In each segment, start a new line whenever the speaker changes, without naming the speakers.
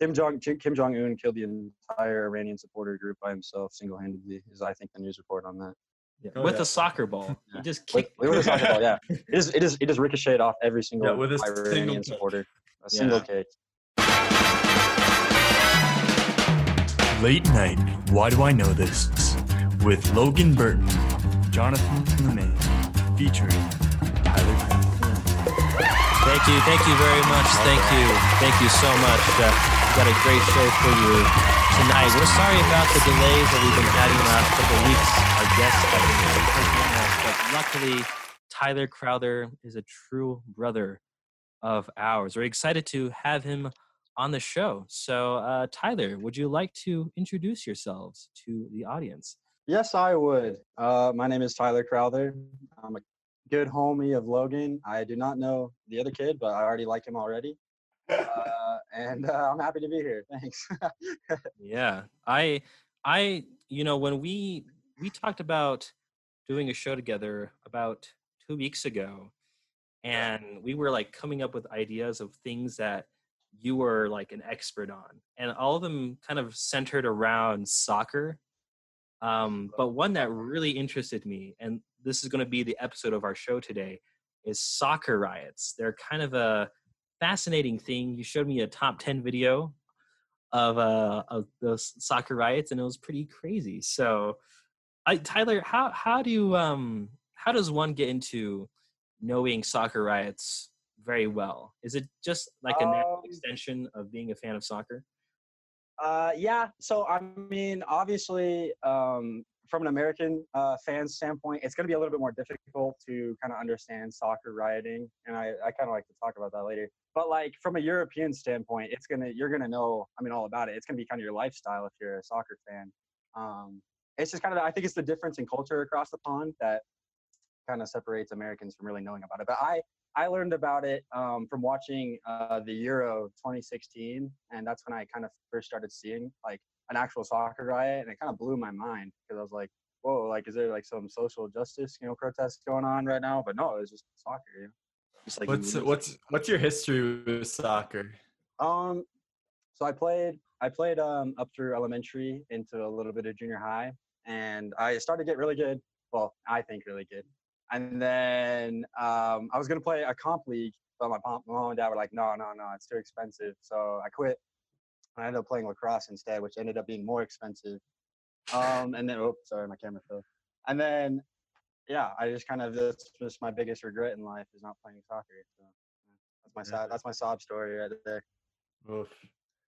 Kim Jong Kim Jong Un killed the entire Iranian supporter group by himself single-handedly. Is I think the news report on that.
Yeah,
Oh,
with
yeah.
a soccer ball.
Yeah.
He just
With,
kicked.
with a soccer ball, yeah. It is. It is. It is ricocheted off every single
Yeah, with a
Iranian
single
supporter. A single kick.
Late Night, Why Do I Know This? With Logan Burton, Jonathan LeMay, featuring Tyler
Thank you, thank you very much. Thank you, thank you so much. Uh, we got a great show for you tonight. We're sorry about the delays that we've been having the last couple of weeks. Our guests have been taking us, but luckily, Tyler Crowther is a true brother of ours. We're excited to have him on the show. So, uh, Tyler, would you like to introduce yourselves to the audience?
Yes, I would. Uh, my name is Tyler Crowther. I'm a good homie of Logan. I do not know the other kid, but I already like him already. Uh, and uh, I'm happy to be here. Thanks.
Yeah, I, I, you know, when we we talked about doing a show together about two weeks ago, and we were like coming up with ideas of things that you were like an expert on, and all of them kind of centered around soccer. Um, but one that really interested me, and this is going to be the episode of our show today, is soccer riots. They're kind of a fascinating thing. You showed me a top ten video of uh of those soccer riots and it was pretty crazy so i tyler how how do you um how does one get into knowing soccer riots very well is it just like a natural
Um,
extension of being a fan of soccer
Uh, yeah. So I mean, obviously, um, from an American uh, fan standpoint, it's going to be a little bit more difficult to kind of understand soccer rioting, and I, I kind of like to talk about that later. But like from a European standpoint, it's gonna you're gonna know. I mean, all about it. It's gonna be kind of your lifestyle if you're a soccer fan. Um, it's just kind of I think it's the difference in culture across the pond that kind of separates Americans from really knowing about it. But I I learned about it um, from watching uh, the Euro 2016, and that's when I kind of first started seeing like an actual soccer riot, and it kind of blew my mind because I was like, "Whoa! Like, is there like some social justice, you know, protests going on right now?" But no, it was just soccer. You know? Just like
What's
you-
what's what's your history with soccer?
um, so I played I played um up through elementary into a little bit of junior high, and I started to get really good. Well, I think really good. And then um, I was gonna play a comp league, but my mom, my mom and dad were like, "No, no, no, it's too expensive." So I quit. And I ended up playing lacrosse instead, which ended up being more expensive. Um, and then, oh, sorry, my camera fell. And then, yeah, I just kind of that's just my biggest regret in life is not playing soccer. So yeah, that's my sad, that's my sob story right there.
Oof.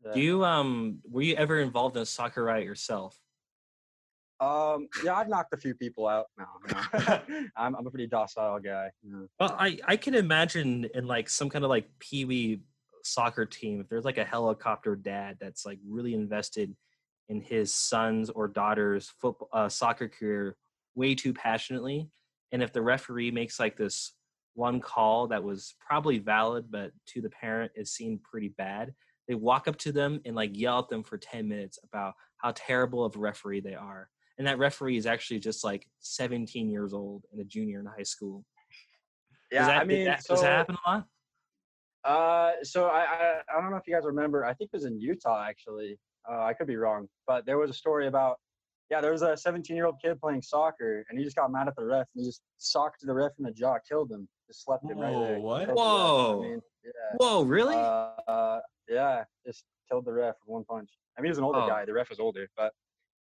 Yeah.
do you um were you ever involved in a soccer riot yourself
Um, yeah, I've knocked a few people out. No, no. I'm, I'm a pretty docile guy. Yeah.
Well, I I can imagine in like some kind of like pee wee soccer team, if there's like a helicopter dad that's like really invested in his son's or daughter's football uh, soccer career way too passionately, and if the referee makes like this one call that was probably valid, but to the parent it seemed pretty bad, they walk up to them and like yell at them for ten minutes about how terrible of a referee they are. And that referee is actually just like 17 years old and a junior in high school.
Yeah,
that,
I mean,
that,
so,
does that happen a lot?
Uh, so I, I I don't know if you guys remember. I think it was in Utah actually. Uh, I could be wrong, but there was a story about yeah, there was a 17 year old kid playing soccer, and he just got mad at the ref, and he just socked the ref in the jaw, killed him, just slept him right there.
What?
Killed the ref.
Whoa.
I mean, yeah.
Whoa, really?
Uh, uh, yeah, just killed the ref with one punch. I mean, he was an older
Oh.
guy. The ref was older, but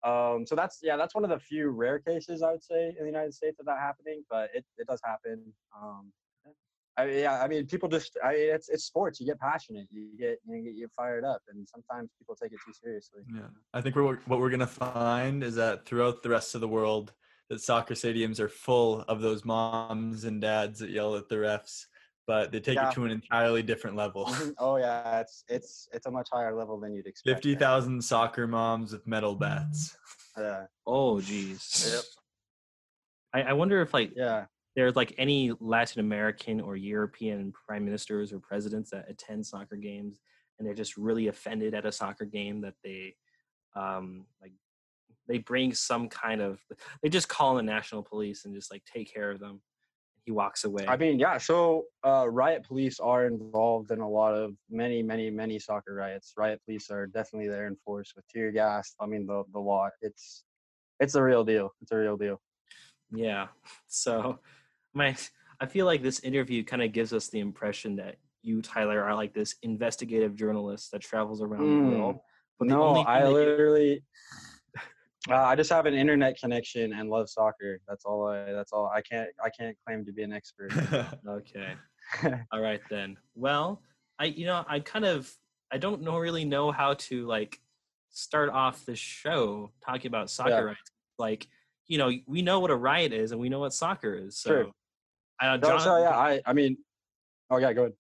um, so that's yeah, that's one of the few rare cases I would say in the United States of that happening, but it, it does happen. Um, I, yeah, I mean, people just I, it's it's sports. You get passionate, you get you get you fired up, and sometimes people take it too seriously.
Yeah, I think we're, what we're gonna find is that throughout the rest of the world, that soccer stadiums are full of those moms and dads that yell at the refs, but they take
Yeah.
it to an entirely different level.
Mhm. oh yeah, it's it's it's a much higher level than you'd expect.
Fifty thousand soccer moms with metal bats.
Yeah,
oh, geez.
Yep.
I, I wonder if like
yeah.
There's like any Latin American or European prime ministers or presidents that attend soccer games and they're just really offended at a soccer game that they um like they bring some kind of they just call the national police and just like take care of them. he walks away.
I mean, yeah. So, uh, riot police are involved in a lot of many, many, many soccer riots. Riot police are definitely there in force with tear gas. I mean, the the law. It's it's a real deal. It's a real deal.
Yeah. So, my I feel like this interview kind of gives us the impression that you, Tyler, are like this investigative journalist that travels around
Mm.
the world. But
no, I literally. Uh, I just have an internet connection and love soccer. That's all. I. That's all. I can't. I can't claim to be an expert.
Okay. All right then. Well, I you know I kind of I don't know really know how to like start off the show talking about soccer
Yeah.
rights. Like you know we know what a riot is and we know what soccer is. So
Sure.
I
No, so yeah, I. I mean. Oh yeah, go ahead.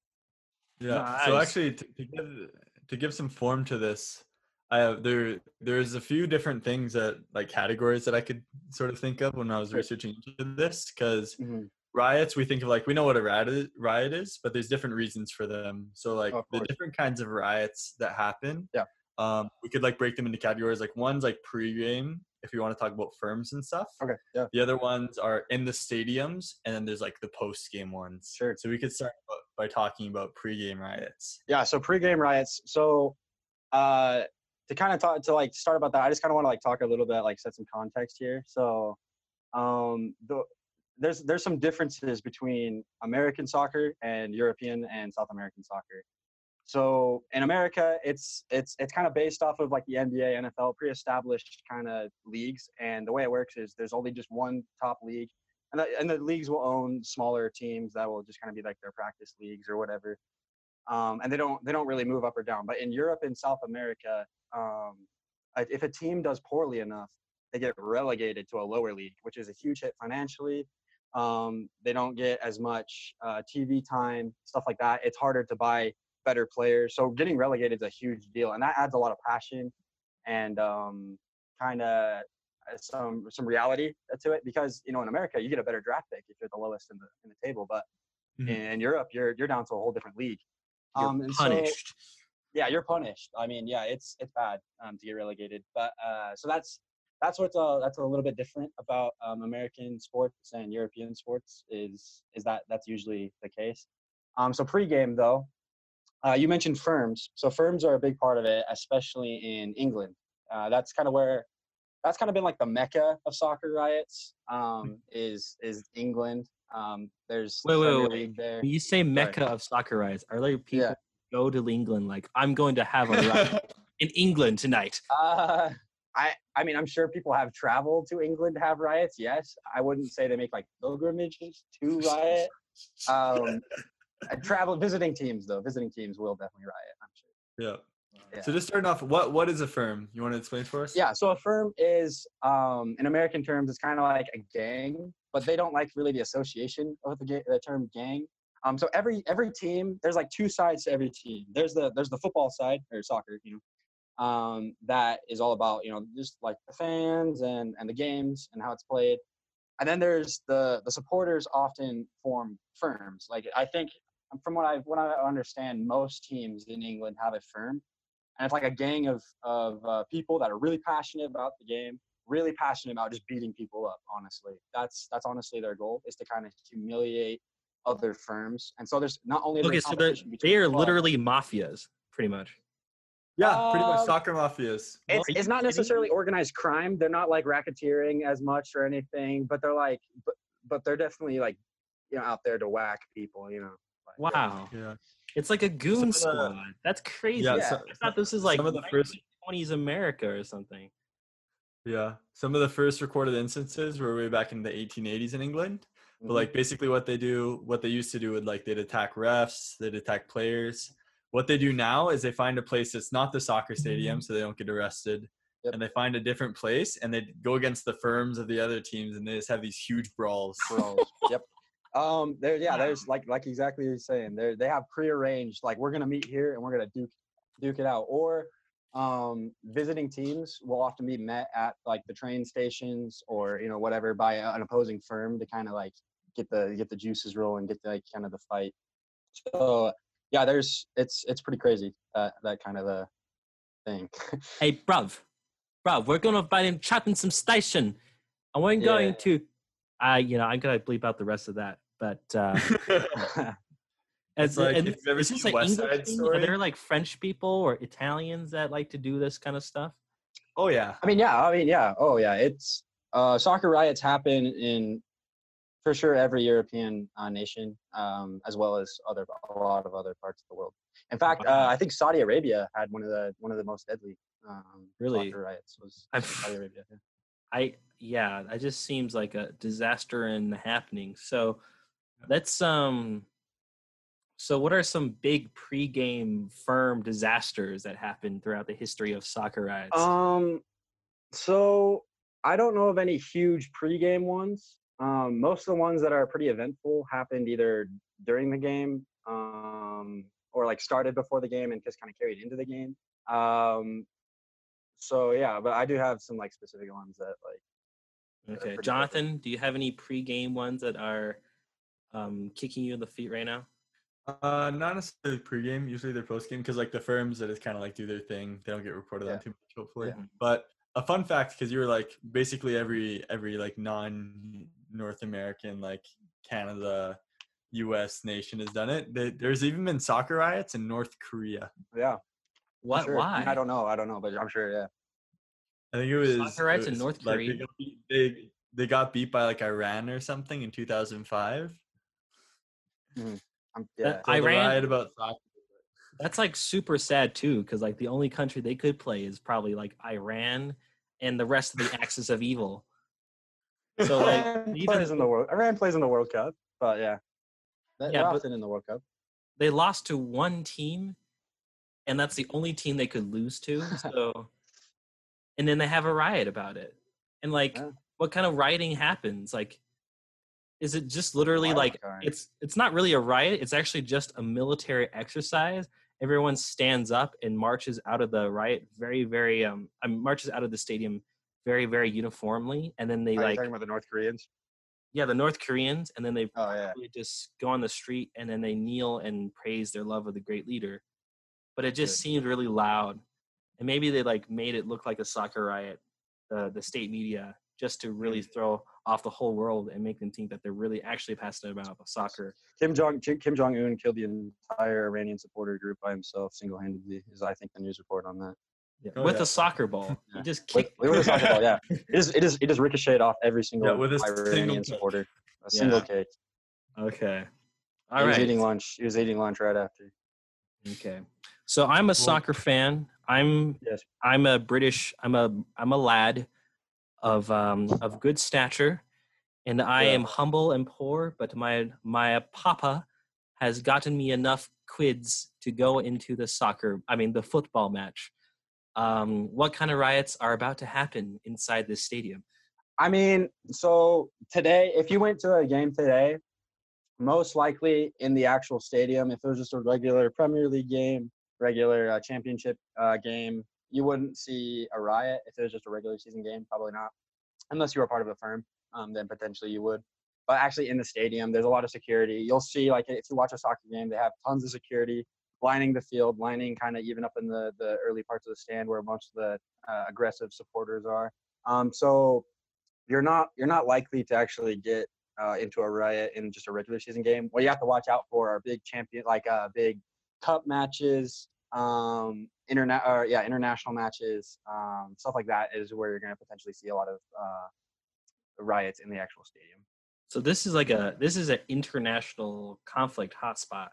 Yeah. So actually, to, to give to give some form to this, I have there there's a few different things that like categories that I could sort of think of when I was researching into this because
Mhm.
riots we think of like we know what a riot is, riot is, but there's different reasons for them. So like
Of
the different kinds of riots that happen.
Yeah.
Um, we could like break them into categories. Like one's like pre-game, if you want to talk about firms and stuff.
Okay. Yeah.
The other ones are in the stadiums, and then there's like the post-game ones.
Sure.
So we could start by- by talking about pre-game riots.
Yeah. So pregame riots. So, uh, to kind of talk to like start about that, I just kind of want to like talk a little bit, like set some context here. So, um, the there's there's some differences between American soccer and European and South American soccer. So in America, it's it's it's kind of based off of like the NBA, NFL, pre-established kind of leagues, and the way it works is there's only just one top league, and the, and the leagues will own smaller teams that will just kind of be like their practice leagues or whatever um, and they don't they don't really move up or down. But in Europe and South America, um, if a team does poorly enough, they get relegated to a lower league, which is a huge hit financially. Um, they don't get as much uh, TV time, stuff like that. It's harder to buy better players, so getting relegated is a huge deal, and that adds a lot of passion and um, kind of some some reality to it. Because you know, in America, you get a better draft pick if you're the lowest in the in the table, but
Mhm.
in Europe, you're you're down to a whole different league.
You're
Um, and so-
punished.
yeah, you're punished. I mean, yeah, it's it's bad um, to get relegated. But uh, so that's that's what's uh, that's a little bit different about um, American sports and European sports is is that that's usually the case. Um, so pregame though, uh, you mentioned firms. So firms are a big part of it, especially in England. Uh, that's kind of where that's kind of been like the mecca of soccer riots. Um, is is England? Um, there's
Wait, wait, wait.
There.
When you say mecca of soccer riots, are there people
Yeah.
go to England like I'm going to have a riot in England tonight?
Uh, I I mean, I'm sure people have traveled to England to have riots. Yes, I wouldn't say they make like pilgrimages to riot. Um, travel visiting teams though. Visiting teams will definitely riot. I'm sure.
Yeah.
Yeah.
So just starting off, what what is a firm? You want to explain for us?
Yeah. So a firm is, um, in American terms, it's kind of like a gang, but they don't like really the association of the, ga- the term gang. Um, so every every team, there's like two sides to every team. There's the there's the football side or soccer, you know, um, that is all about you know just like the fans and and the games and how it's played. And then there's the the supporters often form firms. Like I think from what I what I understand, most teams in England have a firm, and it's like a gang of of uh, people that are really passionate about the game, really passionate about just beating people up. Honestly, that's that's honestly their goal is to kind of humiliate other firms. And so there's not only
Okay, so they're, they are
clubs,
literally mafias, pretty much.
Yeah, pretty much
Um,
soccer mafias.
It's, it's not necessarily organized crime. They're not like racketeering as much or anything, but they're like, but, but they're definitely like, you know, out there to whack people. You know. Like,
Wow.
Yeah.
It's like a goon
of the-
squad. That's crazy.
Yeah,
Yeah.
so-
I thought this is like
some of the first
20s America or something.
yeah. Some of the first recorded instances were way back in the 1880s in England.
mhm.
But like basically what they do, what they used to do would like they'd attack refs, they'd attack players. What they do now is they find a place that's not the soccer stadium, so they don't get arrested.
Yep.
And they find a different place and they go against the firms of the other teams and they just have these huge brawls.
bros. yep. Um. There. Yeah. There's like like exactly what you're saying. They they have prearranged like we're gonna meet here and we're gonna duke duke it out. Or um, visiting teams will often be met at like the train stations or you know whatever by an opposing firm to kind of like get the get the juices rolling, get the like, kind of the fight. So yeah, there's it's it's pretty crazy that that kind of a thing.
Hey, bruv, bruv, we're gonna fight in Chatham Station, and we're
Yeah.
going to, uh, you know, I'm gonna bleep out the rest of that. but uh, as,
like,
and
if ever
is this
seen
an
West
English
Side
thing? Are there like French people or Italians that like to do this kind of stuff?
oh yeah.
I mean, yeah. I mean, yeah. Oh, yeah. It's uh, soccer riots happen in for sure every European uh, nation, um, as well as other a lot of other parts of the world. In fact, uh, I think Saudi Arabia had one of the one of the most deadly um,
Really?
soccer riots. Was Saudi Arabia? yeah.
I yeah, that just seems like a disaster in the happening. So let's um so what are some big pregame firm disasters that happened throughout the history of soccer riots?
Um, so I don't know of any huge pregame ones. Um, most of the ones that are pretty eventful happened either during the game, um, or like started before the game and just kind of carried into the game. Um, so yeah, but I do have some like specific ones that like.
okay.
pretty
Jonathan, do you have any pregame ones that are um kicking you in the feet right now?
Uh, not necessarily pregame. Usually they're postgame because like the firms that just kind of like do their thing. They don't get reported on too much, hopefully.
Yeah.
But a fun fact because you were like basically every every like non North American like Canada, U.S. nation has done it. There- There's even been soccer riots in North Korea.
Yeah.
What
sure.
Why?
I don't know. I don't know, but I'm sure. Yeah.
I think it was
Soccer
it
in North
like,
Korea?
They got, beat, they, they got beat by like Iran or something in 2005.
Mm-hmm.
I'm,
yeah.
So
Iran-
about soccer.
That's like super sad too, because like the only country they could play is probably like Iran and the rest of the axis of evil. So like
Iran
even
plays in the world. Iran plays in the World Cup, but yeah, They-
Yeah,
they're
but-
often in the World Cup.
they lost to one team, and that's the only team they could lose to. So, and then they have a riot about it. And like,
Yeah.
what kind of rioting happens? Like, is it just literally
Wild
like
card.
it's it's not really a riot? It's actually just a military exercise. Everyone stands up and marches out of the riot very, very um, um marches out of the stadium very, very uniformly, and then they
Are you
like
talking about the North Koreans?
yeah the North Koreans, and then they
Oh yeah.
they just go on the street and then they kneel and praise their love of the great leader. But it just
Good.
seemed really loud. And maybe they like made it look like a soccer riot, the the state media, just to really
Mm.
throw off the whole world and make them think that they're really actually passionate about soccer.
Kim Jong Kim Jong Un killed the entire Iranian supporter group by himself, single-handedly. Is I think the news report on that.
Yeah,
Oh,
with
yeah.
a soccer ball.
Yeah.
He just
With,
kicked
with a soccer ball, yeah. It is. It is. It is ricocheted off every single
with a
Iranian
kick.
supporter. A single
Yeah.
kick.
Okay.
He
All
was eating lunch. He was eating lunch right after.
Okay. So I'm a soccer fan. I'm
Yes.
I'm a British I'm a I'm a lad of um of good stature and I
Yeah.
am humble and poor, but my my papa has gotten me enough quids to go into the soccer I mean the football match. Um what kind of riots are about to happen inside this stadium?
I mean, so today, if you went to a game today, most likely in the actual stadium, if it was just a regular Premier League game, regular uh, championship uh, game, you wouldn't see a riot. If it was just a regular season game, probably not. Unless you were part of a firm, um, then potentially you would. But actually, in the stadium, there's a lot of security. You'll see, like, if you watch a soccer game, they have tons of security lining the field, lining kind of even up in the, the early parts of the stand where most of the uh, aggressive supporters are. Um, so you're not you're not likely to actually get uh, into a riot in just a regular season game. What you have to watch out for are big champion like uh, big cup matches, um, internet or yeah international matches, um, stuff like that is where you're going to potentially see a lot of uh, riots in the actual stadium.
So this is like a this is an international conflict hotspot.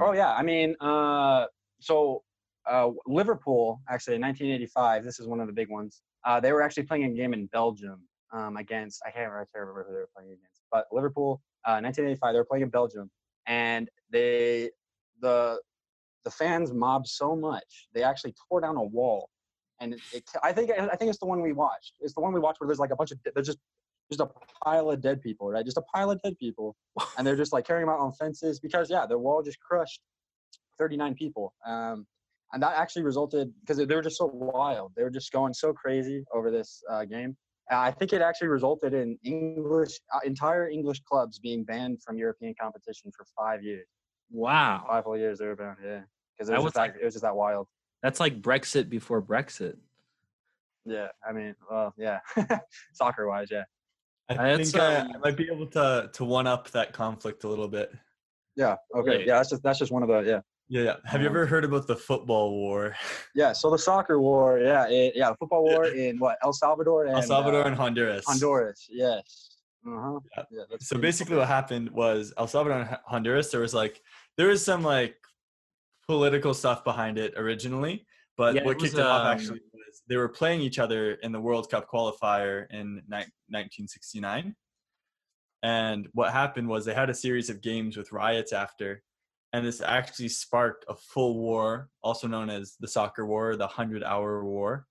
Oh yeah, I mean, uh, so uh, Liverpool actually in 1985. This is one of the big ones. Uh, they were actually playing a game in Belgium um, against I can't, remember, I can't remember who they were playing against, but Liverpool, uh, 1985. They were playing in Belgium, and they the the fans mobbed so much they actually tore down a wall, and it, it, I think I think it's the one we watched. It's the one we watched where there's like a bunch of there's just just a pile of dead people, right? Just a pile of dead people, and they're just like carrying them out on fences because yeah, the wall just crushed 39 people. Um, and that actually resulted because they were just so wild. They were just going so crazy over this uh, game. I think it actually resulted in English uh, entire English clubs being banned from European competition for five years.
Wow.
Five whole years they were banned. Yeah, because it
That
was,
was
just that, it was just that wild.
That's like Brexit before Brexit.
Yeah, I mean, well, yeah, soccer wise, yeah.
I
That's,
think I, I might be able to to one up that conflict a little bit.
Yeah. Okay.
Really?
Yeah. That's just that's just one of the yeah.
Yeah, yeah. Have you ever heard about the football war?
Yeah. So the soccer war. Yeah. It, yeah. The football war in what El Salvador and
El Salvador
uh,
and Honduras.
Honduras. Yes. Uh huh.
Yeah.
Yeah.
So
pretty-
basically, what happened was El Salvador and Honduras. There was like there was some like political stuff behind it originally, but
Yeah, it
what
was,
kicked it off
um,
actually was they were playing each other in the World Cup qualifier in ni- 1969. And what happened was they had a series of games with riots after, and this actually sparked a full war, also known as the soccer war, the Hundred Hour War,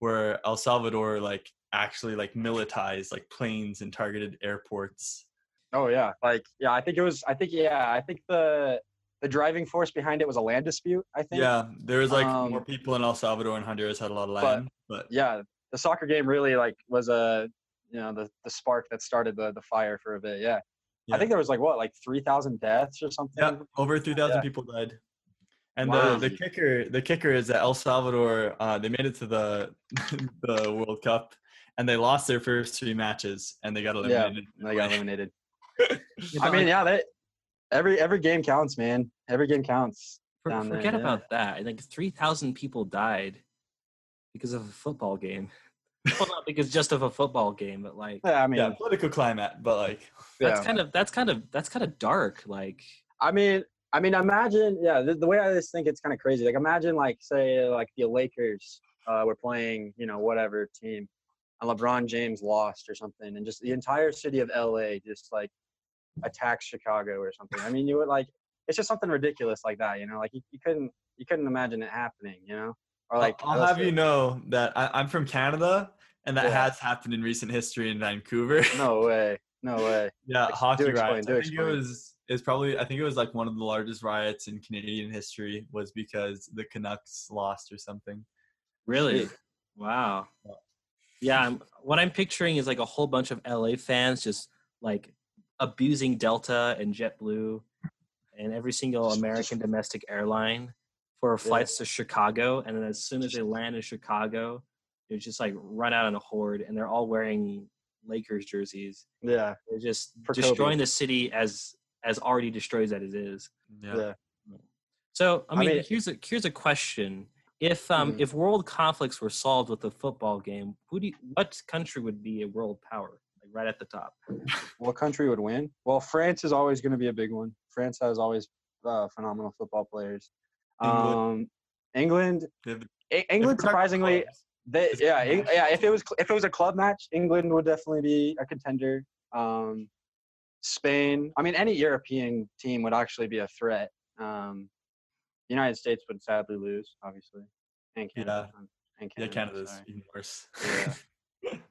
where El Salvador like actually like militarized like planes and targeted airports.
Oh yeah. Like yeah. I think it was. I think yeah. I think the the driving force behind it was a land dispute. I think.
Yeah, there was like
Um,
more people in El Salvador and Honduras had a lot of land, but,
Yeah. The soccer game really like was a you know the the spark that started the the fire for a bit. Yeah.
Yeah.
I think there was like what like three thousand deaths or something.
yeah, over three thousand
Yeah.
people died. And
Wow.
the, the kicker the kicker is that El Salvador uh, they made it to the the World Cup and they lost their first three matches and they got
Yeah,
eliminated.
They got eliminated. I mean, yeah, they, every every game counts, man. Every game counts.
for-
down there,
forget
yeah.
about that. Like three thousand people died because of a football game. well, not because just of a football game, but like
Yeah, I mean,
yeah,
yeah.
political climate, but like
that's kind of that's kind of that's kind of dark. Like
I mean, I mean, imagine, yeah, the, the way I just think it's kind of crazy. Like, imagine, like, say, like the Lakers uh, were playing, you know, whatever team, and LeBron James lost or something, and just the entire city of LA just like attacks Chicago or something. I mean, you would like, it's just something ridiculous like that, you know, like you, you couldn't you couldn't imagine it happening, you know, or like
I'll
let's
have you know that I, I'm from Canada and that
Yeah.
has happened in recent history in Vancouver.
No way, no way.
Yeah,
Ex- do
hockey
explain,
riots.
do
I think it was is probably I think it was like one of the largest riots in Canadian history was because the Canucks lost or something.
really, wow. Yeah, I'm, what I'm picturing is like a whole bunch of LA fans just like abusing Delta and JetBlue and every single American domestic airline for flights to Chicago. And then as soon as they land in Chicago, they just like run out in a horde and they're all wearing Lakers jerseys.
Yeah,
They're just
For Kobe.
destroying the city as as already destroyed as it is.
Yeah.
yeah.
So I
I
mean,
mean-
here's a here's a question: If um
Mhm.
if world conflicts were solved with a football game, who do you, what country would be a world power? Like right at the top.
What country would win? Well, France is always going to be a big one. France has always uh, phenomenal football players.
England.
Um, England,
They have-
E- England surprisingly, they yeah Eng- yeah if it was if it was a club match, England would definitely be a contender. Um, Spain, I mean, any European team would actually be a threat. Um, the United States would sadly lose, obviously, and Canada. um, And
yeah, Canada's
sorry.
even worse.
Yeah.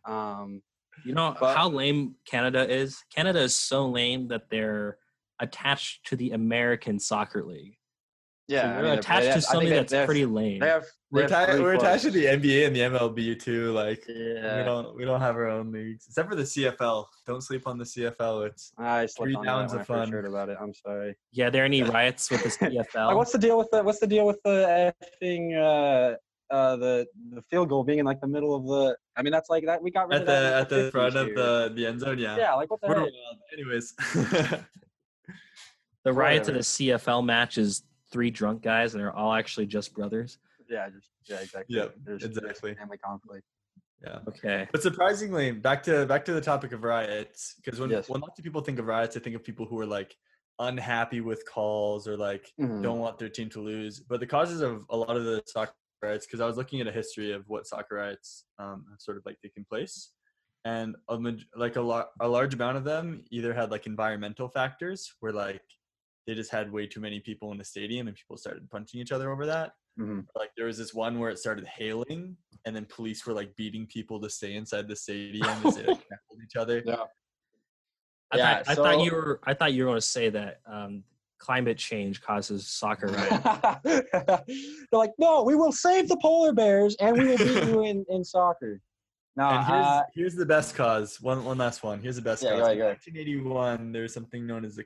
Um,
You know
But-
how lame Canada is? Canada is so lame that they're attached to the American Soccer League.
yeah,
so
I
they're
mean,
attached
they
to
have- I think
something
they-
that's
they have-
pretty lame.
They have. they
we're,
have
atta- we're attached to the NBA and the MLB too. Like we don't we don't have our own leagues except for the CFL. Don't sleep on the CFL. It's
I
Three downs
that when
of
I
fun.
heard about it. I'm sorry.
yeah, there are any riots with the CFL?
Like, what's the deal with the What's the deal with the effing uh, uh, the the field goal being in like the middle of the? I mean, that's like that. We got rid
at
of
the
that
at the front of
here.
the the end zone. Yeah.
Yeah, like what the
We're
heck?
wild. Anyways.
the riot to
whatever.
the CFL match is three drunk guys and they're all actually just brothers.
Yeah, just yeah, exactly.
Yep,
There's, there's
exactly.
family conflict.
yeah.
Okay.
But surprisingly, back to back to the topic of riots, because when
Yes.
when lots of people think of riots, they think of people who are like unhappy with calls or like
Mhm.
don't want their team to lose. But the causes of a lot of the soccer riots, because I was looking at a history of what soccer riots um, have sort of like taken place, and a, like a, lar- a large amount of them either had like environmental factors, where like they just had way too many people in the stadium and people started punching each other over that.
Mhm.
Like there was this one where it started hailing, and then police were like beating people to stay inside the stadium as they like, each other.
Yeah.
I,
Yeah,
thought, I thought you were I thought you were going to say that um, climate change causes soccer riots.
They're like, no, we will save the polar bears and we will beat you in, in soccer. No,
And here's
uh,
here's the best cause. One one last one. Here's the best
Yeah,
cause.
go ahead,
In
go ahead.
1981, there was something known as the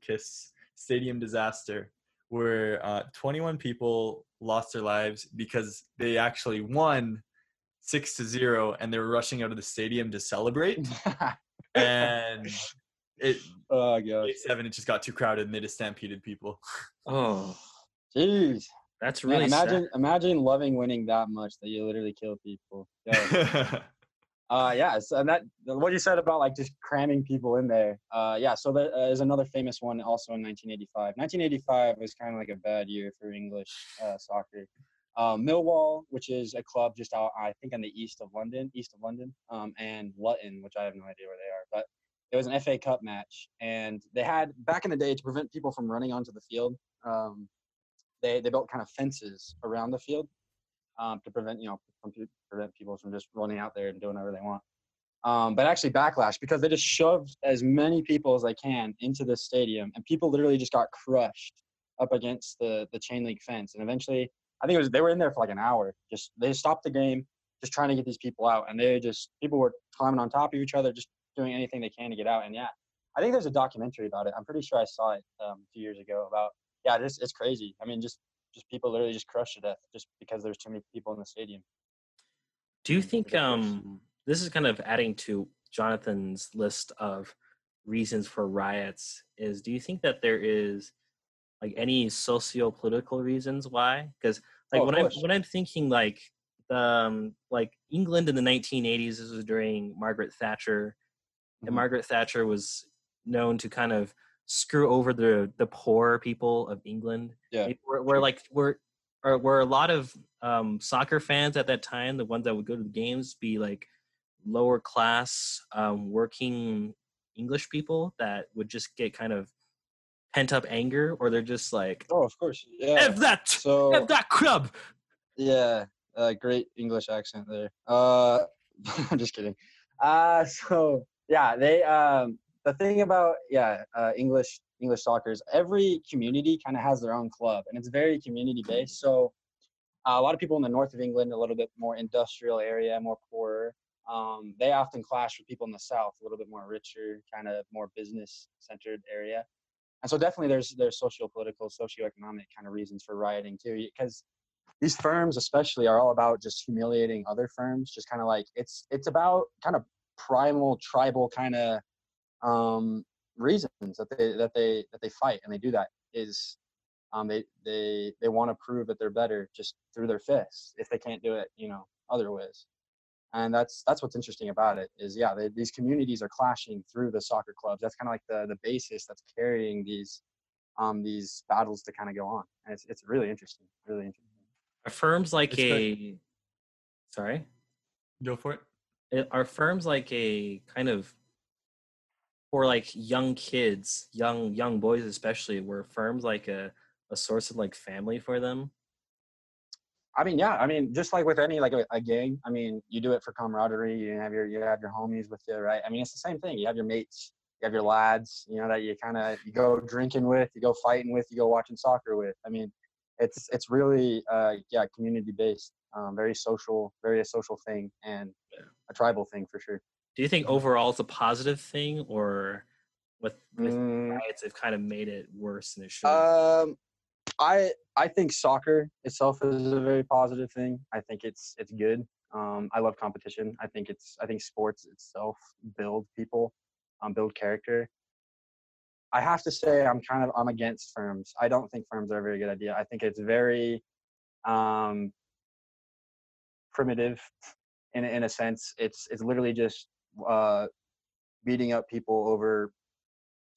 Kiss Stadium disaster, where uh, 21 people lost their lives because they actually won six to zero, and they were rushing out of the stadium to celebrate, and it
oh gosh.
day seven it just got too crowded, and they just stampeded people.
Oh,
Jeez.
that's
Man,
really
imagine
sad.
imagine loving winning that much that you literally kill people. Yeah. Uh, yeah, so, and that what you said about like just cramming people in there. Uh, yeah, so there uh, is another famous one also in 1985. 1985 was kind of like a bad year for English uh, soccer. Uh, Millwall, which is a club just out, I think, on the east of London, east of London, um, and Luton, which I have no idea where they are, but it was an FA Cup match, and they had back in the day to prevent people from running onto the field. Um, they they built kind of fences around the field um, to prevent you know from prevent people from just running out there and doing whatever they want. Um, but actually backlash because they just shoved as many people as they can into this stadium, and people literally just got crushed up against the the chain link fence. And eventually, I think it was they were in there for like an hour. Just they stopped the game, just trying to get these people out, and they just people were climbing on top of each other, just doing anything they can to get out. And yeah, I think there's a documentary about it. I'm pretty sure I saw it um, a few years ago about yeah, it's it's crazy. I mean, just just people literally just crushed to death just because there's too many people in the stadium.
Do you think um this is kind of adding to Jonathan's list of reasons for riots? Is do you think that there is like any socio-political reasons why? Because like
Oh,
when I'm when I'm thinking like the um, like England in the 1980s, this was during Margaret Thatcher, and
Mhm.
Margaret Thatcher was known to kind of screw over the the poor people of England.
Yeah,
where
true.
like were or were a lot of um, soccer fans at that time, the ones that would go to the games, be like lower class um, working English people that would just get kind of pent up anger, or they're just like,
Oh, of course. Yeah.
"F that,
So
F that club."
yeah, uh, great English accent there. Uh, I'm just kidding. Uh, so yeah, they um, the thing about yeah uh, English English soccer is every community kind of has their own club, and it's very community based. So uh, a lot of people in the north of England, a little bit more industrial area, more poorer. Um, they often clash with people in the south, a little bit more richer, kind of more business centered area. And so definitely there's there's social political, socio-economic kind of reasons for rioting too, because these firms especially are all about just humiliating other firms, just kind of like it's it's about kind of primal tribal kind of um, reasons that they that they that they fight and they do that is um, they they they want to prove that they're better just through their fists if they can't do it you know other ways and that's that's what's interesting about it is yeah they, these communities are clashing through the soccer clubs that's kind of like the the basis that's carrying these um these battles to kind of go on and it's it's really interesting really interesting
Are firms like
It's
a sorry?
Go for it.
Are firms like a kind of for like young kids young young boys especially were firms like a, a source of like family for them
I mean, yeah. I mean, just like with any like a, a gang. I mean, you do it for camaraderie. You have your you have your homies with you, right? I mean, it's the same thing. You have your mates. You have your lads. You know that you kind of you go drinking with, you go fighting with, you go watching soccer with. I mean, it's it's really uh, yeah community based, um, very social, very a social thing, and a tribal thing for sure.
do you think overall it's a positive thing or with with
Mm,
riots they've kind of made it worse than it should
Um, I I think soccer itself is a very positive thing. I think it's it's good. Um, I love competition. I think it's I think sports itself build people, um, build character. I have to say I'm kind of I'm against firms. I don't think firms are a very good idea. I think it's very um, primitive in a- in a sense. It's it's literally just uh, beating up people over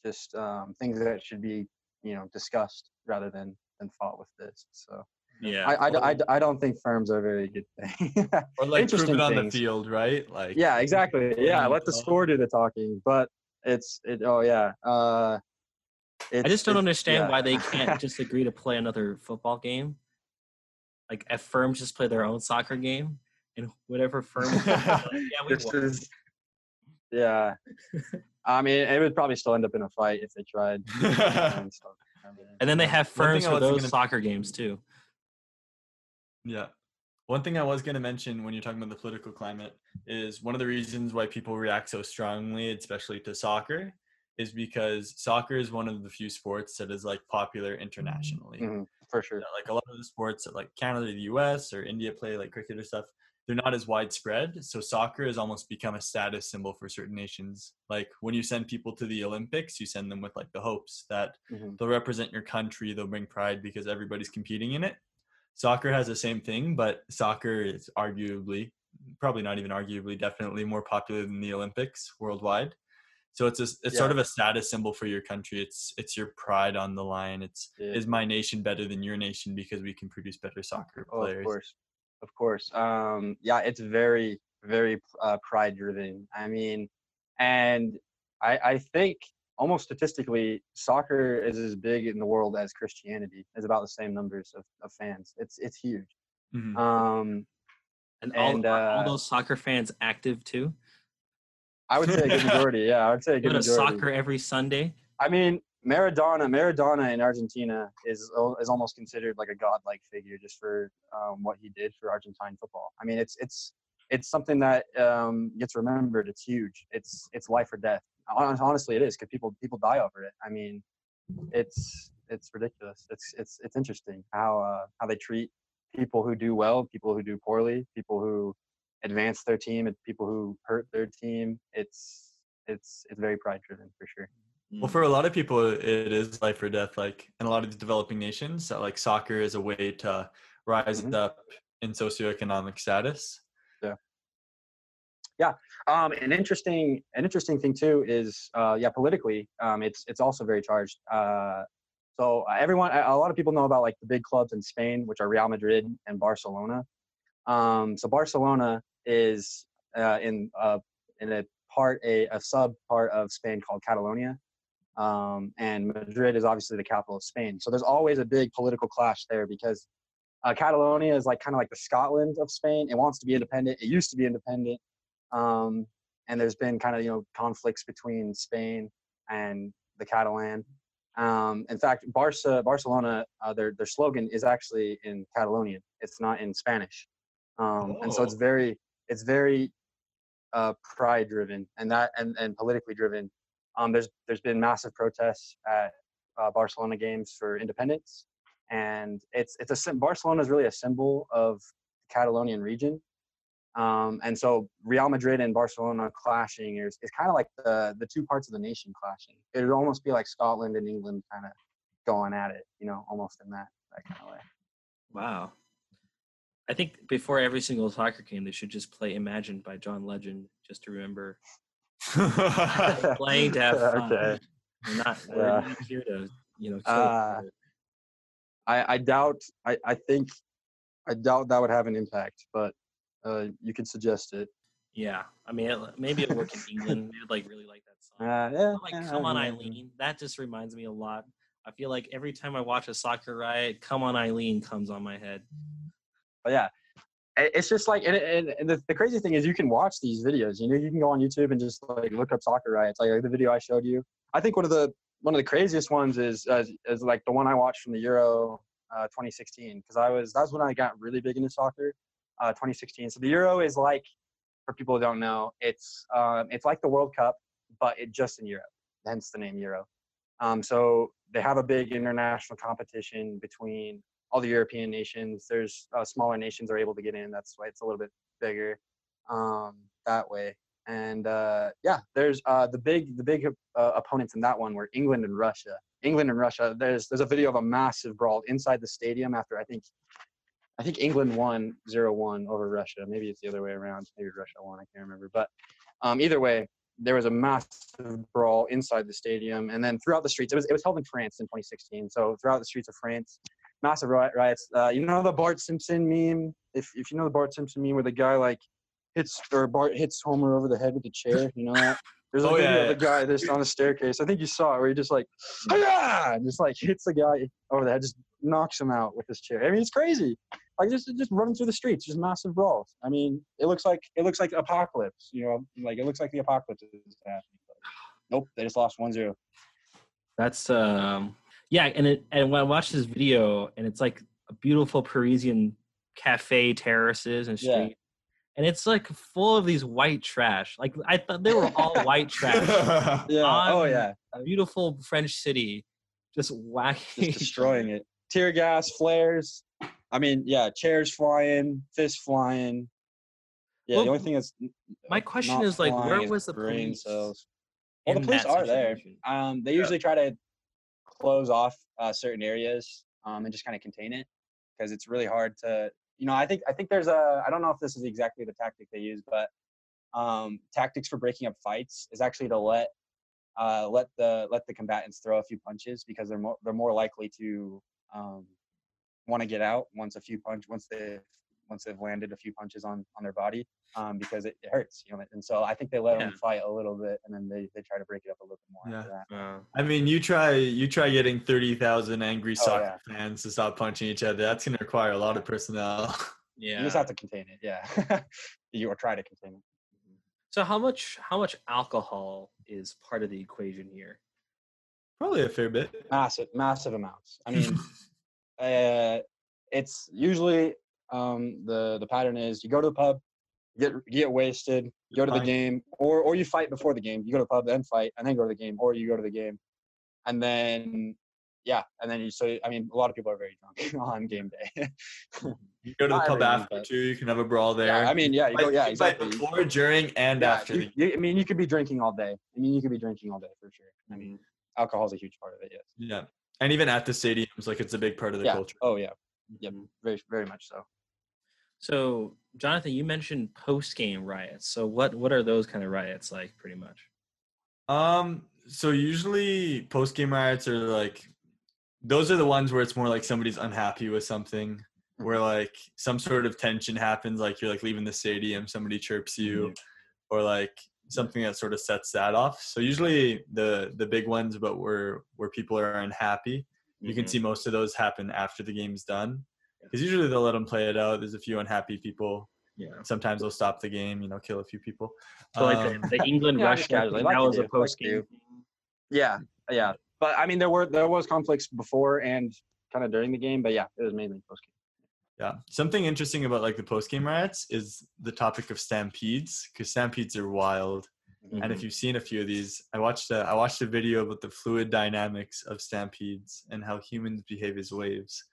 just um, things that should be you know discussed rather than than fought with this. So
yeah
I, I, I, I don't think firms are a very good thing.
Or like prove it on
things.
the field, right? Like
yeah, exactly. Yeah, let the score do the talking. But it's it. Oh yeah. Uh,
i just don't
it's-
understand
yeah.
why they can't just agree to play another football game like if firms just play their own soccer game and whatever firm yeah we
this
won.
is. Yeah. I mean, it would probably still end up in a fight if they tried. and stuff. I mean,
and then they have firms
I
for those
gonna-
soccer games too
Yeah. One thing I was going to mention when you're talking about the political climate is one of the reasons why people react so strongly, especially to soccer, is because soccer is one of the few sports that is like popular internationally.
mhm, for sure.
Like a lot of the sports that like Canada, the US, or India play, like cricket or stuff, they're not as widespread. So soccer has almost become a status symbol for certain nations. Like when you send people to the Olympics, you send them with like the hopes that
Mhm.
they'll represent your country, they'll bring pride because everybody's competing in it. Soccer has the same thing, but soccer is arguably, probably not even arguably, definitely more popular than the Olympics worldwide. So it's a, it's sort of a status symbol for your country. It's it's your pride on the line. It's
Yeah.
is my nation better than your nation because we can produce better soccer
Oh,
players.
of course, of course. Um, yeah, it's very, very uh, pride driven. I mean, and I, I think almost statistically, soccer is as big in the world as Christianity. It's about the same numbers of, of fans. It's it's huge.
Mhm.
Um,
And, all,
And,
are all
uh,
those soccer fans active too.
I would say a good majority. Yeah, I would say a
Go
good
to
majority.
soccer every Sunday.
I mean, Maradona, Maradona in Argentina is is almost considered like a godlike figure just for um, what he did for Argentine football. I mean, it's it's it's something that um, gets remembered. It's huge. It's it's life or death. Hon- Honestly, it is because people people die over it. I mean, it's it's ridiculous. It's it's it's interesting how uh, how they treat people who do well, people who do poorly, people who advance their team, and people who hurt their team. It's it's it's very pride driven for sure.
Well, for a lot of people, it is life or death. Like in a lot of these developing nations, like soccer is a way to rise
Mhm.
up in socioeconomic status.
Um, an interesting, an interesting thing too is, uh, yeah, politically, um, it's it's also very charged. Uh, so uh, everyone, a a lot of people know about like the big clubs in Spain, which are Real Madrid and Barcelona. Um, so Barcelona is uh, in uh, in a part, a, a sub part of Spain called Catalonia, um, and Madrid is obviously the capital of Spain. So there's always a big political clash there because uh, Catalonia is like kind of like the Scotland of Spain. It wants to be independent. It used to be independent um, and there's been kind of you know conflicts between Spain and the Catalan. Um, in fact, Barca, Barcelona, uh, their their slogan is actually in Catalonian. It's not in Spanish, um, and so it's
Oh.
very it's very uh, pride driven and that and, and politically driven. Um, there's there's been massive protests at uh, Barcelona games for independence, and it's it's a Barcelona is really a symbol of the Catalonian region. Um, and so Real Madrid and Barcelona clashing is, is kind of like the the two parts of the nation clashing. It would almost be like Scotland and England kind of going at it, you know, almost in that that kind of way.
Wow. I think before every single soccer game, they should just play "Imagine" by John Legend, just to remember playing to have fun.
Okay.
We're not, we're
Yeah.
not here to, you know.
Uh. I, I doubt. I, I think. I doubt that would have an impact, but uh, you could suggest it.
yeah, I mean, it, maybe it worked in England. They would like really like that song.
Uh, yeah,
like
yeah,
"Come On
yeah.
Eileen." That just reminds me a lot. I feel like every time I watch a soccer riot, "Come On Eileen" comes on my head.
But yeah, it's just like, and, and, and the, the crazy thing is, you can watch these videos. You know, you can go on YouTube and just like look up soccer riots, like, like the video I showed you. I think one of the one of the craziest ones is uh, is like the one I watched from the Euro uh, 2016 because I was that's when I got really big into soccer. Uh, 2016. So the Euro is like, for people who don't know, it's um, it's like the World Cup, but it just in Europe. Hence the name Euro. Um, so they have a big international competition between all the European nations. There's uh, smaller nations are able to get in. That's why it's a little bit bigger um, that way. And uh, yeah, there's uh, the big the big uh, opponents in that one were England and Russia. England and Russia. There's there's a video of a massive brawl inside the stadium after I think I think England won 0-1 over Russia. Maybe it's the other way around. Maybe Russia won. I can't remember. But um, either way, there was a massive brawl inside the stadium, and then throughout the streets. It was it was held in France in 2016. So throughout the streets of France, massive riot, riots. Uh, you know the Bart Simpson meme. If if you know the Bart Simpson meme where the guy like hits or Bart hits Homer over the head with the chair, you know that. There's a
Oh,
video
yeah,
of the guy that's on the staircase. I think you saw it where he just like, yeah, just like hits the guy over the head, just knocks him out with his chair. I mean, it's crazy. Like just just running through the streets, just massive brawls. I mean, it looks like it looks like apocalypse. You know, like it looks like the apocalypse is happening. But nope, they just lost 1-0.
That's um yeah, and it and when I watched this video and it's like a beautiful Parisian cafe terraces and
Yeah.
street. And it's like full of these white trash. Like I thought they were all white trash.
Yeah. oh yeah.
Beautiful French city, just whacking,
Just destroying it. Tear gas, flares. I mean, yeah, chairs flying, fists flying. Yeah,
Well,
the only thing is
my
uh,
question is, like, where was the police
cells? Well, the police are there. Um, they
Yeah.
usually try to close off uh, certain areas um, and just kind of contain it because it's really hard to. You know, I think I think there's a. I don't know if this is exactly the tactic they use, but um, tactics for breaking up fights is actually to let uh, let the let the combatants throw a few punches because they're more they're more likely to um, want to get out once a few punch once they once they've landed a few punches on on their body um, because it, it hurts you know and so I think they let
Yeah.
them fight a little bit and then they, they try to break it up a little bit more
Yeah.
that.
Uh,
I mean, you try you try getting thirty thousand angry
Oh,
soccer fans to stop punching each other. That's going to require a lot of personnel.
yeah.
You just have to contain it, yeah. you or try to contain it.
So how much how much alcohol is part of the equation here?
Probably a fair bit.
Massive, massive amounts. I mean, uh, it's usually um, the the pattern is you go to the pub, get get wasted, you go to the game, or or you fight before the game. You go to the pub, then fight, and then go to the game, or you go to the game, and then yeah, and then you. So I mean, a lot of people are very drunk on game day.
You go to the
Not
pub after
but-
too. You can have a brawl there.
yeah, I mean, yeah, you go, yeah, exactly.
Before, during, and
Yeah,
after.
you,
the
you, I mean, you could be drinking all day. I mean, you could be drinking all day for sure. I mean, alcohol is a huge part of it. Yes.
Yeah, and even at the stadiums, like it's a big part of the
yeah.
culture.
Oh yeah. Yep.
Mhm.
Very very much so.
So Jonathan, you mentioned post game riots. So what what are those kind of riots like? Pretty much.
Um, so usually post game riots are like those are the ones where it's more like somebody's unhappy with something, where like some sort of tension happens, like you're like leaving the stadium, somebody chirps you, or like something that sort of sets that off. So usually the the big ones, but where where people are unhappy, you can
Mhm.
see most of those happen after the game's done. Because usually they'll let them play it out. There's a few unhappy people.
Yeah.
Sometimes they'll stop the game, you know, kill a few people.
So like
Um,
the, the England
Yeah, just
Russia
casually, like
that was a post game.
Yeah, yeah. But I mean, there were there was conflicts before and kind of during the game, but yeah, it was mainly post game.
Yeah. Something interesting about like the post game riots is the topic of stampedes because stampedes are wild. And
Mm-hmm.
if you've seen a few of these, I watched a, I watched a video about the fluid dynamics of stampedes and how humans behave as waves.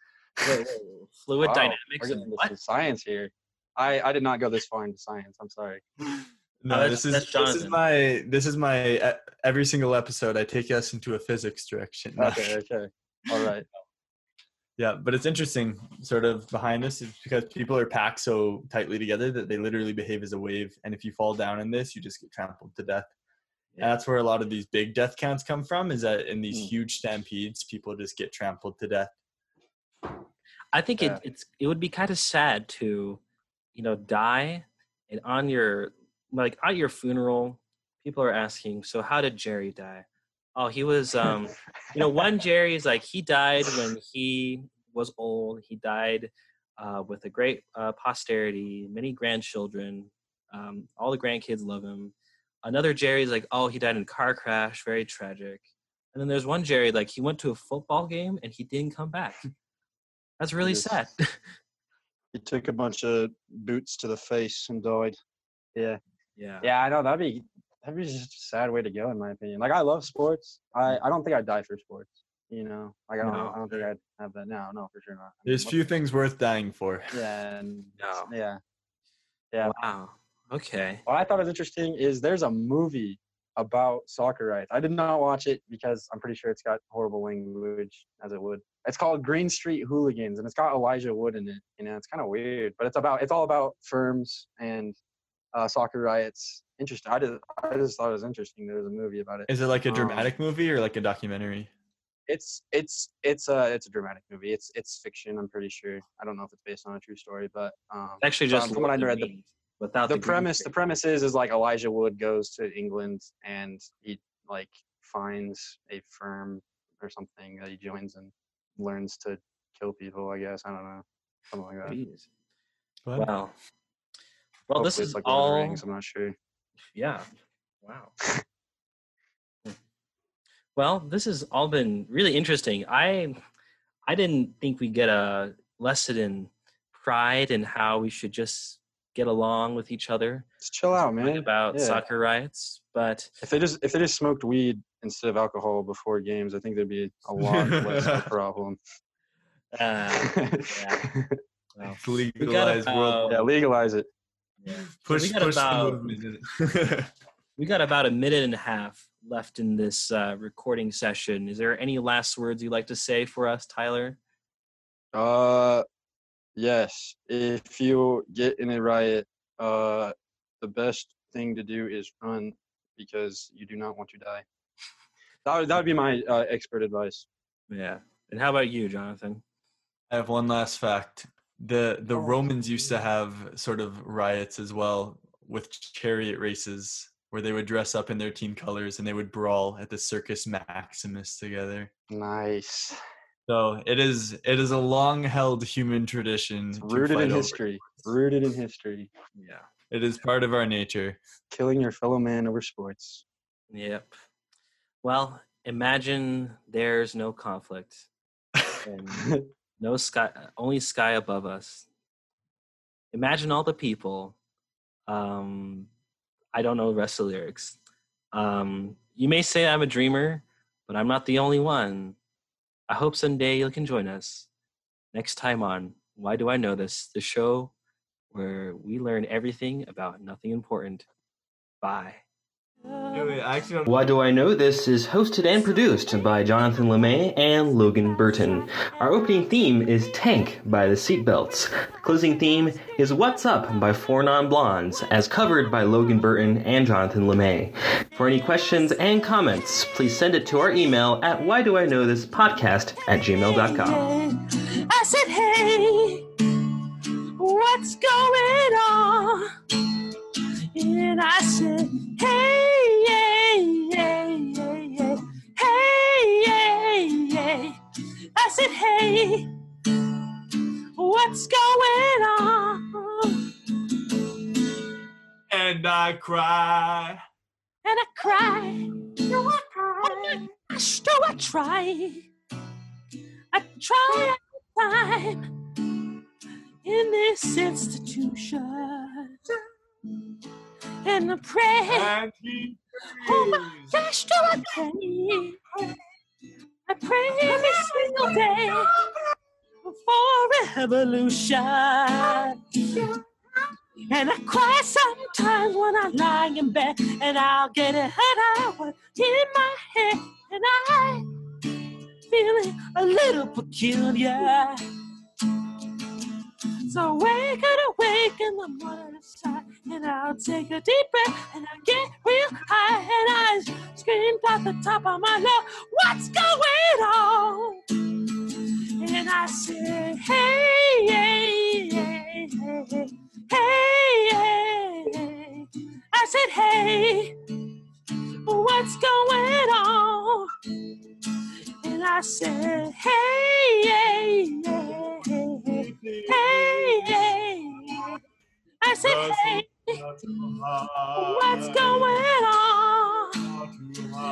Whoa, whoa, Fluid
Wow,
dynamics
We're
of
getting
what?
science here. I I did not go this far into science. I'm sorry.
No,
that's-
this is this is my this is my uh, every single episode. I take us into a physics direction.
Okay, okay. All right.
Yeah, but it's interesting, sort of behind this, is because people are packed so tightly together that they literally behave as a wave. And if you fall down in this, you just get trampled to death. And that's where a lot of these big death counts come from. Is that in these
Mm.
huge stampedes, people just get trampled to death.
I think
Yeah.
it, it's it would be kind of sad to, you know, die and on your like at your funeral, people are asking, so how did Jerry die? Oh, he was um you know, one Jerry is like he died when he was old. He died uh, with a great uh, posterity, many grandchildren. Um, all the grandkids love him. Another Jerry's like, oh, he died in a car crash, very tragic. And then there's one Jerry like he went to a football game and he didn't come back. That's really
Yes.
sad.
He took a bunch of boots to the face and died. Yeah.
yeah.
Yeah, I know that'd be that'd be just a sad way to go in my opinion. Like I love sports. Hmm. I I don't think I'd die for sports. You know, like I don't
No.
I don't think I'd have that. No, no, for sure not. I mean,
There's few things worth dying for.
Yeah, and
No.
yeah. Yeah.
Wow. Okay.
What I thought was interesting is there's a movie about soccer rights. I did not watch it because I'm pretty sure it's got horrible language as it would. It's called Green Street Hooligans and it's got Elijah Wood in it. You know, it's kind of weird, but it's about it's all about firms and uh, soccer riots. Interesting. I just I just thought it was interesting. There was a movie about it.
Is it like a
Um,
dramatic movie or like a documentary?
It's it's it's a it's a dramatic movie. It's it's fiction. I'm pretty sure. I don't know if it's based on a true story, but um,
Actually,
so
just
from what I read,
the
the,
without
the
green
premise the premise is is like Elijah Wood goes to England and he like finds a firm or something that he joins and learns to kill people. I guess I don't know something like that.
Jeez.
What?
Wow. Well, this is
like Lord of the
all.
Rings. I'm not sure.
Yeah. Wow. Well, this has all been really interesting. I I didn't think we'd get a lesson in pride and how we should just get along with each other.
Just chill out, man.
About
Yeah.
soccer riots, but
If they just if they just smoked weed instead of alcohol before games, I think there'd be a lot less of a problem.
uh, yeah. Well,
It's legalized
about-
world.
yeah, legalize it.
Push,
got
push
about-
the movement.
We got about a minute and a half left in this uh, recording session. Is there any last words you'd like to say for us, Tyler?
Uh, yes. If you get in a riot, uh, the best thing to do is run because you do not want to die. That would, that would be my uh, expert advice.
Yeah. And how about you, Jonathan?
I have one last fact. The the
Oh.
Romans used to have sort of riots as well with chariot races where they would dress up in their team colors and they would brawl at the Circus Maximus together.
Nice.
So it is it is a long held human tradition.
It's rooted in history.
sports.
Rooted in history.
Yeah.
It is part of our nature.
Killing your fellow man over sports.
Yep. Well, imagine there's no conflict and no sky, only sky above us. Imagine all the people. Um, I don't know the rest of the lyrics. Um, you may say I'm a dreamer, but I'm not the only one. I hope someday you can join us next time on Why Do I Know This? The show where we learn everything about nothing important. Bye.
I actually don't
Why Do I Know This is hosted and produced by Jonathan LeMay and Logan Burton. Our opening theme is Tank by the Seatbelts. The closing theme is What's Up by Four Non Blondes, as covered by Logan Burton and Jonathan LeMay. For any questions and comments, please send it to our email at why do I know this podcast at gmail.com.
I said, hey, what's going on?
Cry.
And I cry, no, I cry, I still I try. I try every time in this institution. And I pray,
And he
oh my gosh, do I pray? I pray every single day for revolution. And I cry sometimes when I lie in bed, and I'll get a head out in my head, and I feeling a little peculiar. So wake and awake in the morning side, and I'll take a deep breath, and I'll get real high, and I scream at the top of my lungs, what's going on? And I say, hey, hey, hey, hey, said, hey, what's going on? And I said, hey, hey, hey, hey, hey. hey. I said, hey, what's going on?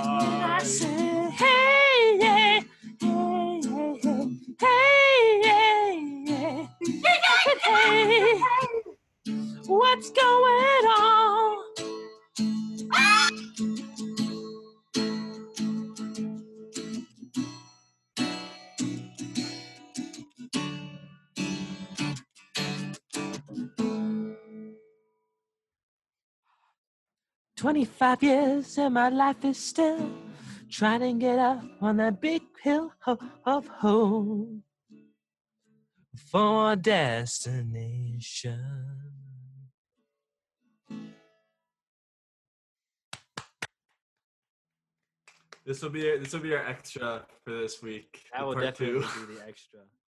And I said, hey, hey, hey, hey, hey, hey, hey, I said, hey, what's going on? 25 years and my life is still trying to get up on that big hill of hope for destination.
This will be this will be our extra for this week.
That will definitely
two.
be the extra.